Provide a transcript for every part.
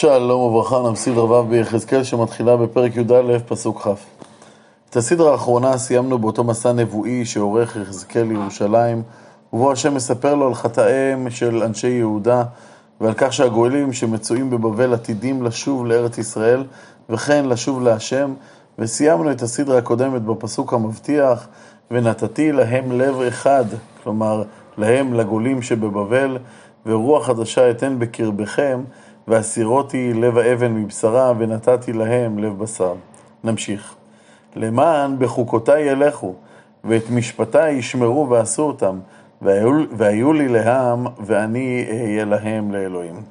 שלום וברכה, נמשיג רבב ביחזקאל שמתחילה בפרק י"א, פסוק כ'. את הסדרה האחרונה סיימנו באותו מסע נבואי שעורך יחזקאל לירושלים, ובו השם מספר לו על חטאיהם של אנשי יהודה, ועל כך שהגואלים שמצויים בבבל עתידים לשוב לארץ ישראל, וכן לשוב להשם, וסיימנו את הסדרה הקודמת בפסוק המבטיח, ונתתי להם לב אחד, כלומר, להם, לגולים שבבבל, ורוח חדשה אתן בקרבכם, והסירותי לב האבן מבשרה, ונתתי להם לב בשר. נמשיך. למען בחוקותיי ילכו, ואת משפטיי ישמרו ועשו אותם, והיו, והיו לי לעם, ואני אהיה להם לאלוהים.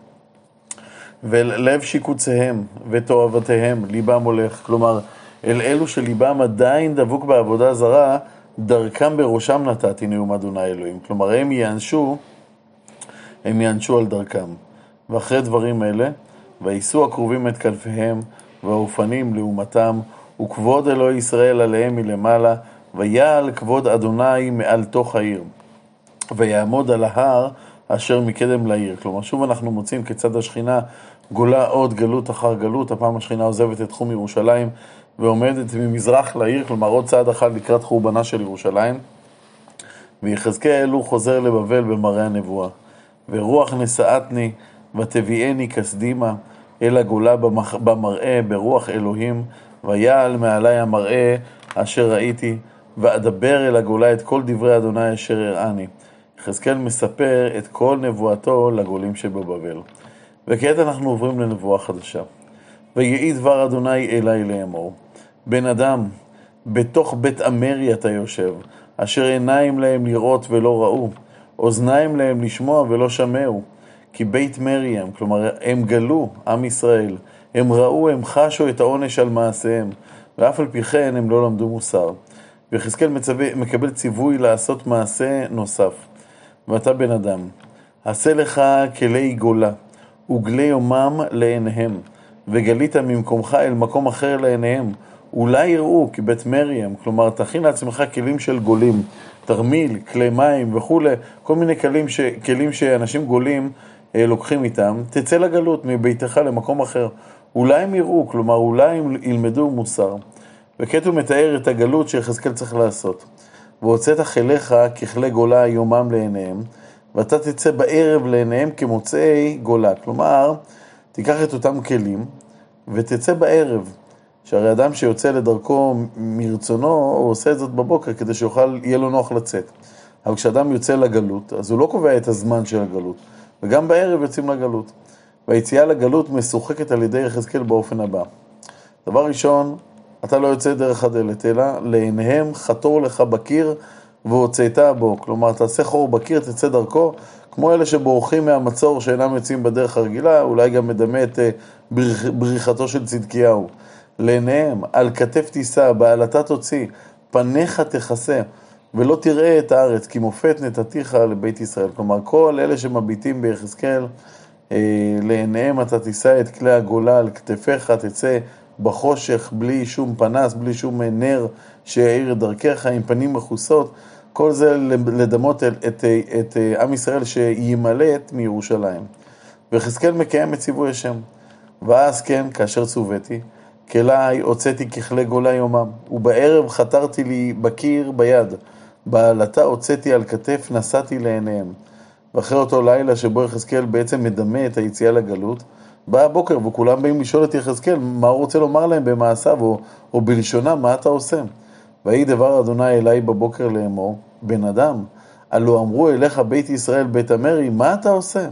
ולב שיקוציהם ותועבתיהם, ליבם הולך. כלומר, אל אלו שליבם עדיין דבוק בעבודה זרה, דרכם בראשם נתתי נאום אדוני אלוהים. כלומר, הם יענשו, הם יענשו על דרכם. ואחרי דברים אלה, ויישאו הכרובים את כנפיהם, והאופנים לעומתם, וכבוד אלוהי ישראל עליהם מלמעלה, ויעל כבוד אדוני מעל תוך העיר. ויעמוד על ההר אשר מקדם לעיר. כלומר, שוב אנחנו מוצאים כיצד השכינה גולה עוד גלות אחר גלות, הפעם השכינה עוזבת את תחום ירושלים ועומדת ממזרח לעיר, כלומר עוד צעד אחד לקראת חורבנה של ירושלים. ויחזקאל הוא חוזר לבבל במראה הנבואה. ורוח נשאתני ותביאני כסדימה אל הגולה במראה ברוח אלוהים, ויעל מעלי המראה אשר ראיתי, ואדבר אל הגולה את כל דברי אדוני אשר הראני. יחזקאל מספר את כל נבואתו לגולים שבבבל. וכעת אנחנו עוברים לנבואה חדשה. ויהי דבר אדוני אלי לאמור, בן אדם, בתוך בית אמרי אתה יושב, אשר עיניים להם לראות ולא ראו, אוזניים להם לשמוע ולא שמעו. כי בית מרים, כלומר, הם גלו, עם ישראל, הם ראו, הם חשו את העונש על מעשיהם, ואף על פי כן הם לא למדו מוסר. ויחזקאל מקבל ציווי לעשות מעשה נוסף. ואתה בן אדם, עשה לך כלי גולה, וגלי יומם לעיניהם, וגלית ממקומך אל מקום אחר לעיניהם. אולי יראו כי בית מרים, כלומר תכין לעצמך כלים של גולים, תרמיל, כלי מים וכולי, כל מיני כלים, ש, כלים שאנשים גולים לוקחים איתם, תצא לגלות מביתך למקום אחר. אולי הם יראו, כלומר אולי הם ילמדו מוסר. וכעת הוא מתאר את הגלות שיחזקאל צריך לעשות. והוצאת חיליך ככלי גולה יומם לעיניהם, ואתה תצא בערב לעיניהם כמוצאי גולה. כלומר, תיקח את אותם כלים ותצא בערב. שהרי אדם שיוצא לדרכו מרצונו, הוא עושה את זאת בבוקר כדי שיוכל, יהיה לו נוח לצאת. אבל כשאדם יוצא לגלות, אז הוא לא קובע את הזמן של הגלות. וגם בערב יוצאים לגלות. והיציאה לגלות משוחקת על ידי יחזקאל באופן הבא. דבר ראשון, אתה לא יוצא דרך הדלת, אלא לעיניהם חתור לך בקיר והוצאת בו. כלומר, תעשה חור בקיר, תצא דרכו, כמו אלה שבורחים מהמצור שאינם יוצאים בדרך הרגילה, אולי גם מדמה את אה, בריחתו של צדקיהו. לעיניהם, על כתף תישא, בעלתה תוציא, פניך תכסה. ולא תראה את הארץ, כי מופת נתתיך לבית ישראל. כלומר, כל אלה שמביטים ביחזקאל, אה, לעיניהם אתה תישא את כלי הגולה על כתפיך, תצא בחושך, בלי שום פנס, בלי שום נר שיאיר את דרכך, עם פנים מכוסות. כל זה לדמות את, את, את אה, עם ישראל שימלט מירושלים. ויחזקאל מקיים את ציווי השם. ואז כן, כאשר צוויתי, כלי הוצאתי ככלי גולה יומם, ובערב חתרתי לי בקיר ביד. בעלתה הוצאתי על כתף, נשאתי לעיניהם. ואחרי אותו לילה שבו יחזקאל בעצם מדמה את היציאה לגלות, בא הבוקר וכולם באים לשאול את יחזקאל מה הוא רוצה לומר להם במעשיו או, או בלשונם, מה אתה עושה? ויהי דבר אדוני אליי בבוקר לאמור, בן אדם, הלא אמרו אליך בית ישראל בית המרי, מה אתה עושה?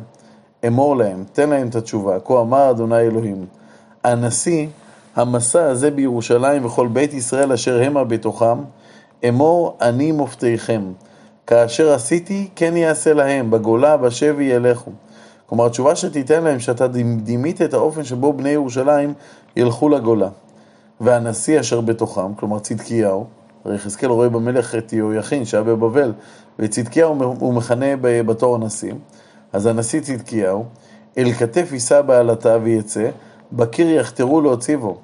אמור להם, תן להם את התשובה, כה אמר אדוני אלוהים, הנשיא, המסע הזה בירושלים וכל בית ישראל אשר המה בתוכם, אמור אני מופתיכם. כאשר עשיתי, כן יעשה להם, בגולה, בשבי ילכו. כלומר, התשובה שתיתן להם, שאתה דימית את האופן שבו בני ירושלים ילכו לגולה. והנשיא אשר בתוכם, כלומר צדקיהו, הרי יחזקאל רואה במלך את יהויכין שהיה בבבל, ואת צדקיהו הוא מכנה בתור הנשיא. אז הנשיא צדקיהו, אל כתף יישא בעלתה ויצא, בקיר יחתרו להוציא בו,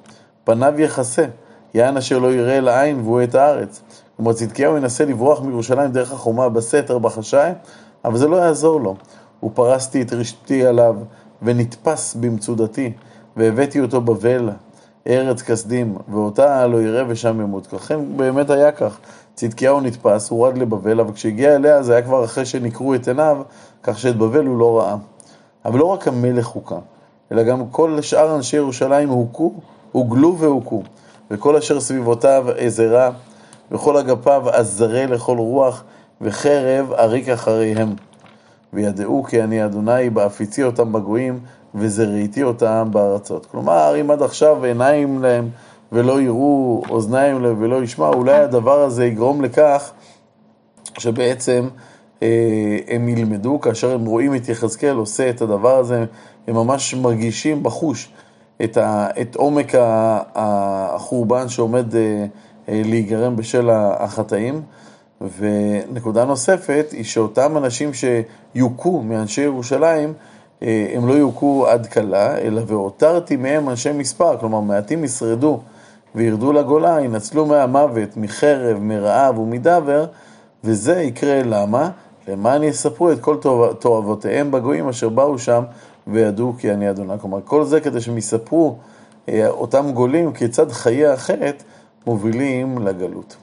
פניו יכסה, יען אשר לא יראה לעין והוא את הארץ. כלומר, צדקיהו ינסה לברוח מירושלים דרך החומה בסתר, בחשאי, אבל זה לא יעזור לו. ופרסתי את רשתי עליו, ונתפס במצודתי, והבאתי אותו בבל, ארץ כסדים, ואותה לא יראה ושם ימות. לכן באמת היה כך. צדקיהו נתפס, הורד לבבל, אבל כשהגיע אליה זה היה כבר אחרי שנקרו את עיניו, כך שאת בבל הוא לא ראה. אבל לא רק המלך הוכה, אלא גם כל שאר אנשי ירושלים הוכו, הוגלו והוכו, וכל אשר סביבותיו עזרה, וכל אגפיו עזרי לכל רוח, וחרב עריק אחריהם. וידעו כי אני אדוני באפיצי אותם בגויים, וזרעיתי אותם בארצות. כלומר, אם עד עכשיו עיניים להם ולא יראו, אוזניים להם ולא ישמעו, אולי הדבר הזה יגרום לכך שבעצם אה, הם ילמדו, כאשר הם רואים את יחזקאל עושה את הדבר הזה, הם ממש מרגישים בחוש את, ה, את עומק החורבן שעומד אה, להיגרם בשל החטאים. ונקודה נוספת היא שאותם אנשים שיוכו מאנשי ירושלים, הם לא יוכו עד כלה, אלא והותרתי מהם אנשי מספר, כלומר מעטים ישרדו וירדו לגולה, ינצלו מהמוות, מחרב, מרעב ומדבר, וזה יקרה למה? למען יספרו את כל תועבותיהם בגויים אשר באו שם וידעו כי אני אדוני. כלומר, כל זה כדי שהם יספרו אה, אותם גולים כיצד חיי החטא מובילים לגלות.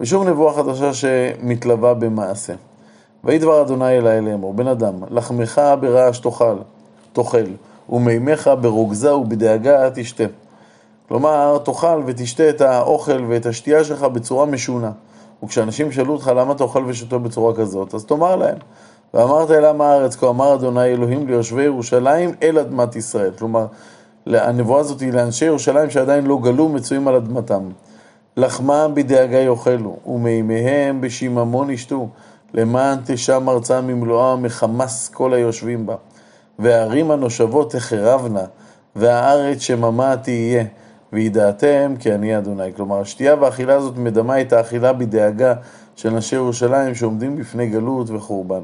ושוב נבואה חדשה שמתלווה במעשה. ויהי דבר אדוני אלי לאמור, בן אדם, לחמך ברעש תאכל, תאכל, ומימיך ברוגזה ובדאגה תשתה. כלומר, תאכל ותשתה את האוכל ואת השתייה שלך בצורה משונה. וכשאנשים ישאלו אותך למה אתה אוכל ושותה בצורה כזאת, אז תאמר להם. ואמרת אל הארץ, כה אמר אדוני אלוהים ליושבי ירושלים אל אדמת ישראל. כלומר, הנבואה הזאת היא לאנשי ירושלים שעדיין לא גלו, מצויים על אדמתם. לחמם בדאגה יאכלו, ומימיהם בשיממון ישתו, למען תשם ארצה ממלואה מחמס כל היושבים בה. והערים הנושבות תחרבנה, והארץ שממה תהיה. וידעתם כי אני אדוני. כלומר, השתייה והאכילה הזאת מדמה את האכילה בדאגה של אנשי ירושלים שעומדים בפני גלות וחורבן.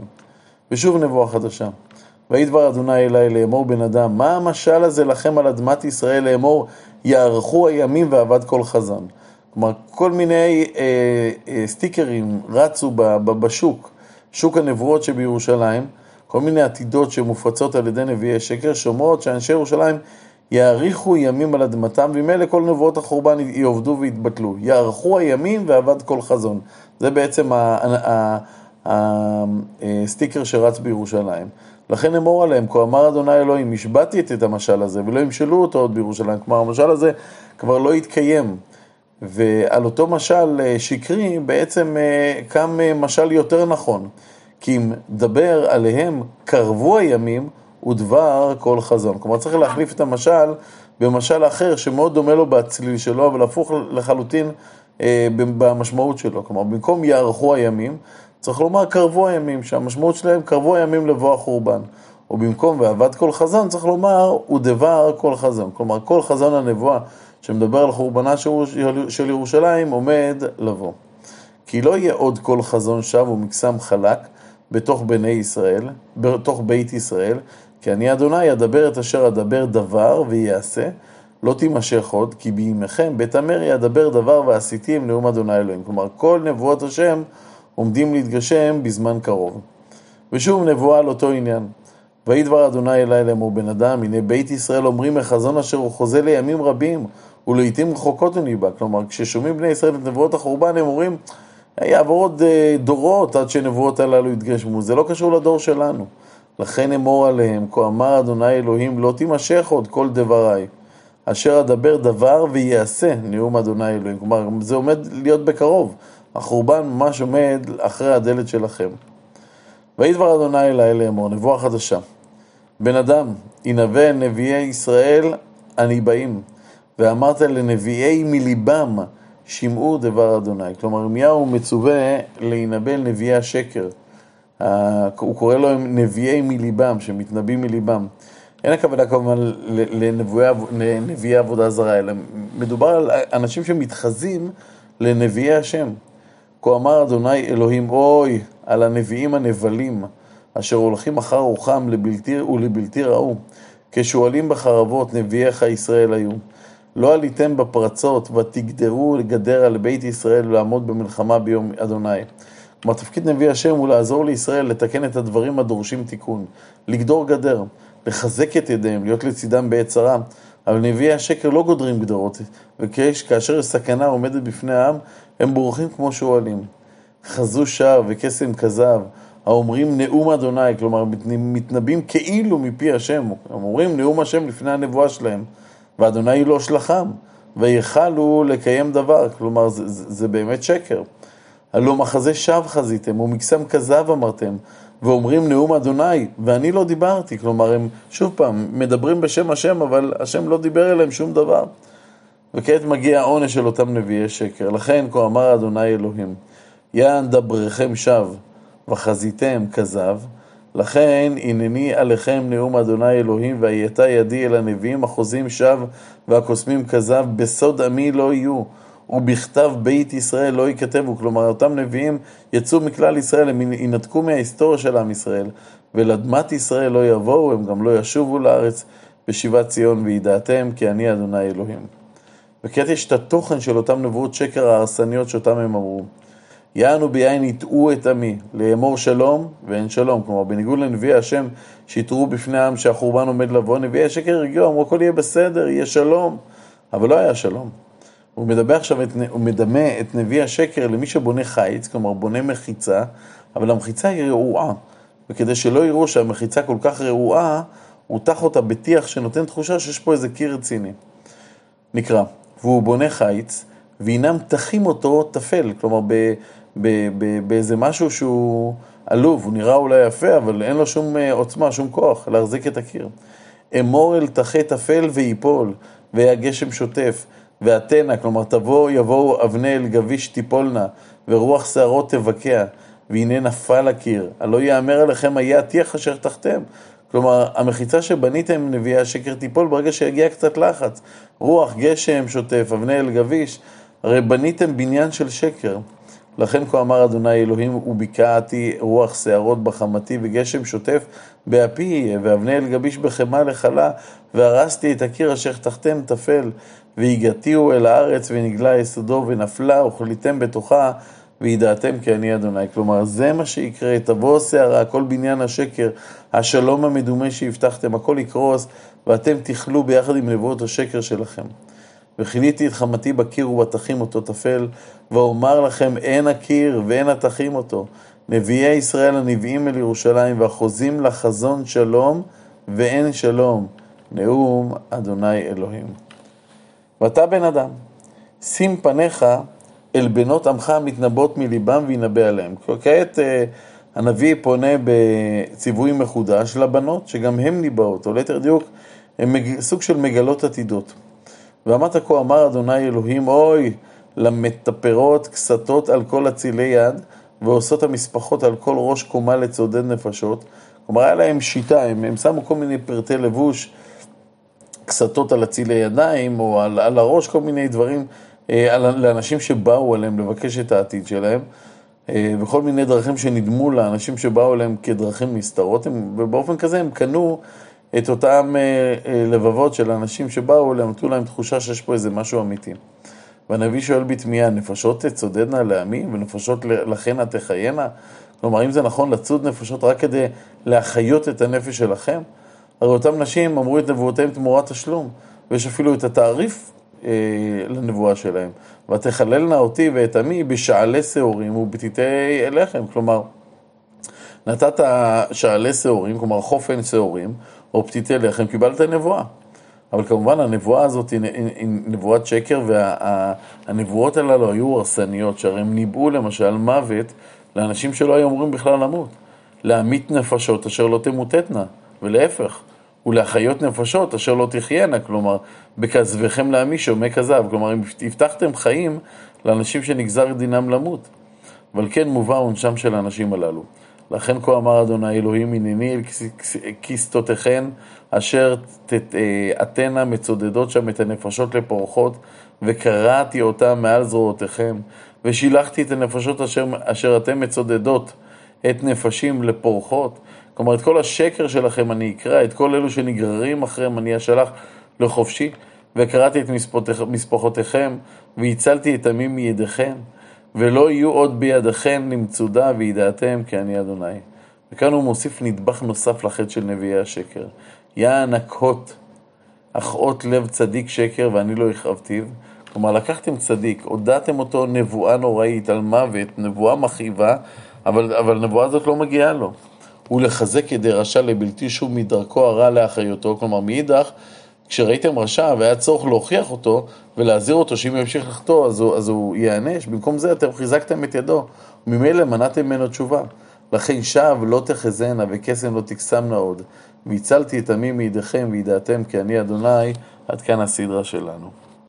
ושוב נבואה חדשה. ויהי דבר אדוני אלי לאמור בן אדם, מה המשל הזה לכם על אדמת ישראל לאמור, יארכו הימים ואבד כל חזון. כלומר, כל מיני אה, אה, סטיקרים רצו ב, ב, בשוק, שוק הנבואות שבירושלים, כל מיני עתידות שמופצות על ידי נביאי שקר, שאומרות שאנשי ירושלים יאריכו ימים על אדמתם, וממילא כל נבואות החורבן יעובדו ויתבטלו. יארכו הימים ואבד כל חזון. זה בעצם הסטיקר שרץ בירושלים. לכן אמור עליהם, כה אמר אדוני אלוהים, השבעתי את המשל הזה, ולא ימשלו אותו עוד בירושלים. כלומר, המשל הזה כבר לא יתקיים. ועל אותו משל אה, שקרי בעצם אה, קם אה, משל יותר נכון. כי אם דבר עליהם קרבו הימים, ודבר כל חזון. כלומר, צריך להחליף את המשל במשל אחר שמאוד דומה לו בצליל שלו, אבל הפוך לחלוטין במשמעות שלו. כלומר, במקום יארכו הימים, צריך לומר קרבו הימים, שהמשמעות שלהם קרבו הימים לבוא החורבן. או במקום ועבד כל חזון, צריך לומר ודבר כל חזון. כלומר, כל חזון הנבואה שמדבר על חורבנה של ירושלים עומד לבוא. כי לא יהיה עוד כל חזון שב ומקסם חלק בתוך בני ישראל, בתוך בית ישראל, כי אני אדוני אדבר את אשר אדבר דבר ויעשה, לא תימשך עוד, כי בימיכם בית המרי אדבר דבר ועשיתי עם נאום אדוני אלוהים. כלומר, כל נבואות השם עומדים להתגשם בזמן קרוב. ושוב נבואה על אותו עניין. ויהי דבר אדוני אלי לאמור בן אדם, הנה בית ישראל אומרים מחזון אשר הוא חוזה לימים רבים, ולעיתים רחוקות הוא ניבא. כלומר, כששומעים בני ישראל את נבואות החורבן, הם אומרים, יעבור עוד אה, דורות עד שנבואות הללו יתגשמו. זה לא קשור לדור שלנו. לכן אמור עליהם, כה אמר אדוני אלוהים, לא תימשך עוד כל דבריי, אשר אדבר דבר ויעשה, נאום אדוני אלוהים. כלומר, זה עומד להיות בקרוב. החורבן ממש עומד אחרי הדלת שלכם. ויהי דבר אדוני אלי לאמור, נבואה חדשה. בן אדם, ינבא נביאי ישראל הניבאים, ואמרת לנביאי מליבם, שמעו דבר אדוני. כלומר, ירמיהו מצווה להינבא נביאי השקר. הוא קורא להם נביאי מליבם, שמתנבאים מליבם. אין הכוונה כמובן לנביאי עבודה זרה, אלא מדובר על אנשים שמתחזים לנביאי השם. כה אמר אדוני אלוהים, אוי, על הנביאים הנבלים, אשר הולכים אחר רוחם לבלתי ולבלתי ראו, כשועלים בחרבות נביאיך ישראל היו. לא עליתם בפרצות ותגדרו לגדר על בית ישראל ולעמוד במלחמה ביום אדוני. כלומר, תפקיד נביא השם הוא לעזור לישראל לתקן את הדברים הדורשים תיקון, לגדור גדר. לחזק את ידיהם, להיות לצידם בעת צרה. אבל נביאי השקר לא גודרים גדרות, וכאשר סכנה עומדת בפני העם, הם בורחים כמו שועלים. חזו שווא וקסם כזב, האומרים נאום אדוני, כלומר מתנבאים כאילו מפי השם, הם אומרים נאום השם לפני הנבואה שלהם, ואדוני לא שלחם, ויכלו לקיים דבר, כלומר זה, זה, זה באמת שקר. הלא מחזה שווא חזיתם, ומקסם כזב אמרתם, ואומרים נאום אדוני, ואני לא דיברתי, כלומר הם שוב פעם מדברים בשם השם, אבל השם לא דיבר אליהם שום דבר. וכעת מגיע העונש של אותם נביאי שקר. לכן כה אמר אדוני אלוהים, יען דבריכם שווא, וחזיתם כזב, לכן הנני עליכם נאום אדוני אלוהים, והייתה ידי אל הנביאים החוזים שווא והקוסמים כזב, בסוד עמי לא יהיו. ובכתב בית ישראל לא ייכתבו. כלומר, אותם נביאים יצאו מכלל ישראל, הם ינתקו מההיסטוריה של עם ישראל, ולאדמת ישראל לא יבואו, הם גם לא ישובו לארץ בשיבת ציון, וידעתם כי אני אדוני אלוהים. וכעת יש את התוכן של אותם נבואות שקר ההרסניות שאותם הם אמרו. יענו ביין יטעו את עמי, לאמור שלום ואין שלום. כלומר, בניגוד לנביאי השם שהתראו בפני העם שהחורבן עומד לבוא, נביאי השקר הגיעו, אמרו הכל יהיה בסדר, יהיה שלום, אבל לא היה שלום. הוא מדבר עכשיו, את, הוא מדמה את נביא השקר למי שבונה חיץ, כלומר בונה מחיצה, אבל המחיצה היא רעועה. וכדי שלא יראו שהמחיצה כל כך רעועה, הוא תח אותה בטיח שנותן תחושה שיש פה איזה קיר רציני. נקרא, והוא בונה חיץ, והינם תחים אותו תפל, כלומר ב, ב, ב, באיזה משהו שהוא עלוב, הוא נראה אולי יפה, אבל אין לו שום אה, עוצמה, שום כוח להחזיק את הקיר. אמור אל תחי תפל ויפול, והיה גשם שוטף, ואתנה, כלומר תבוא, יבואו אבני אל גביש תיפולנה, ורוח שערות תבקע, והנה נפל הקיר, הלא יאמר עליכם היה הטיח אשר תחתם. כלומר, המחיצה שבניתם נביאי השקר תיפול ברגע שיגיע קצת לחץ. רוח, גשם, שוטף, אבני אל גביש, הרי בניתם בניין של שקר. לכן כה אמר אדוני אלוהים, וביקעתי רוח שערות בחמתי וגשם שוטף באפי יהיה, ואבני אל גביש בחמה לחלה, והרסתי את הקיר אשר תחתם תפל, והגעתיהו אל הארץ ונגלה יסודו ונפלה, וכליתם בתוכה, וידעתם כי אני אדוני. כלומר, זה מה שיקרה, תבוא שערה, כל בניין השקר, השלום המדומה שהבטחתם, הכל יקרוס, ואתם תכלו ביחד עם נבואות השקר שלכם. וכיליתי את חמתי בקיר ובתחים אותו תפל, ואומר לכם אין הקיר ואין התחים אותו. נביאי ישראל הנביאים אל ירושלים, והחוזים לחזון שלום ואין שלום. נאום אדוני אלוהים. ואתה בן אדם, שים פניך אל בנות עמך המתנבאות מליבם וינבא עליהם. כעת אה, הנביא פונה בציווי מחודש לבנות, שגם הן ניבאות, או ליתר דיוק, הן סוג של מגלות עתידות. ואמרת כה אמר אדוני אלוהים, אוי למטפרות כסתות על כל אצילי יד, ועושות המשפחות על כל ראש קומה לצודד נפשות. כלומר, היה להם שיטה, הם, הם שמו כל מיני פרטי לבוש, כסתות על אצילי ידיים, או על, על הראש, כל מיני דברים, לאנשים שבאו אליהם לבקש את העתיד שלהם, אה, וכל מיני דרכים שנדמו לאנשים שבאו אליהם כדרכים נסתרות, ובאופן כזה הם קנו את אותם אה, אה, לבבות של אנשים שבאו אליהם, נתנו להם תחושה שיש פה איזה משהו אמיתי. והנביא שואל בתמיהה, נפשות תצודדנה לעמי ונפשות לכנה תחיינה? כלומר, אם זה נכון לצוד נפשות רק כדי להחיות את הנפש שלכם? הרי אותם נשים אמרו את נבואותיהם תמורת תשלום, ויש אפילו את התעריף אה, לנבואה שלהם. ותחללנה אותי ואת עמי בשעלי שעורים ובתיתי לחם. כלומר, נתת שעלי שעורים, כלומר חופן שעורים, או פתיתי לחם, קיבלת נבואה. אבל כמובן הנבואה הזאת היא נבואת שקר, והנבואות הללו היו הרסניות, שהרי הם ניבאו למשל מוות לאנשים שלא היו אמורים בכלל למות. להמית נפשות אשר לא תמוטטנה, ולהפך, ולהחיות נפשות אשר לא תחיינה, כלומר, בכזבכם להמיש או כזב, כלומר, אם הבטחתם חיים לאנשים שנגזר דינם למות. אבל כן מובא עונשם של האנשים הללו. לכן כה אמר אדוני אלוהים הנני אל כסתותיכן אשר תתנה מצודדות שם את הנפשות לפורחות וקרעתי אותם מעל זרועותיכם ושילחתי את הנפשות אשר, אשר אתם מצודדות את נפשים לפורחות כלומר את כל השקר שלכם אני אקרא, את כל אלו שנגררים אחריהם אני אשלח לחופשי וקראתי את משפחותיכם והצלתי את עמי מידיכם ולא יהיו עוד בידיכם למצודה וידעתם כי אני אדוני. וכאן הוא מוסיף נדבך נוסף לחטא של נביאי השקר. יען הכהות, אכאות לב צדיק שקר ואני לא הכאבתיו. כלומר, לקחתם צדיק, הודעתם אותו נבואה נוראית על מוות, נבואה מכאיבה, אבל, אבל הנבואה הזאת לא מגיעה לו. ולחזק ידי רשע לבלתי שוב מדרכו הרע לאחריותו, כלומר מאידך, כשראיתם רשע והיה צורך להוכיח אותו ולהזהיר אותו שאם הוא ימשיך לחטוא אז אז הוא ייענש, במקום זה אתם חיזקתם את ידו, וממילא מנעתם ממנו תשובה. לכן שב לא תחזינה וקסם לא תקסמנה עוד, והצלתי את עמי מידיכם וידעתם כי אני אדוני, עד כאן הסדרה שלנו.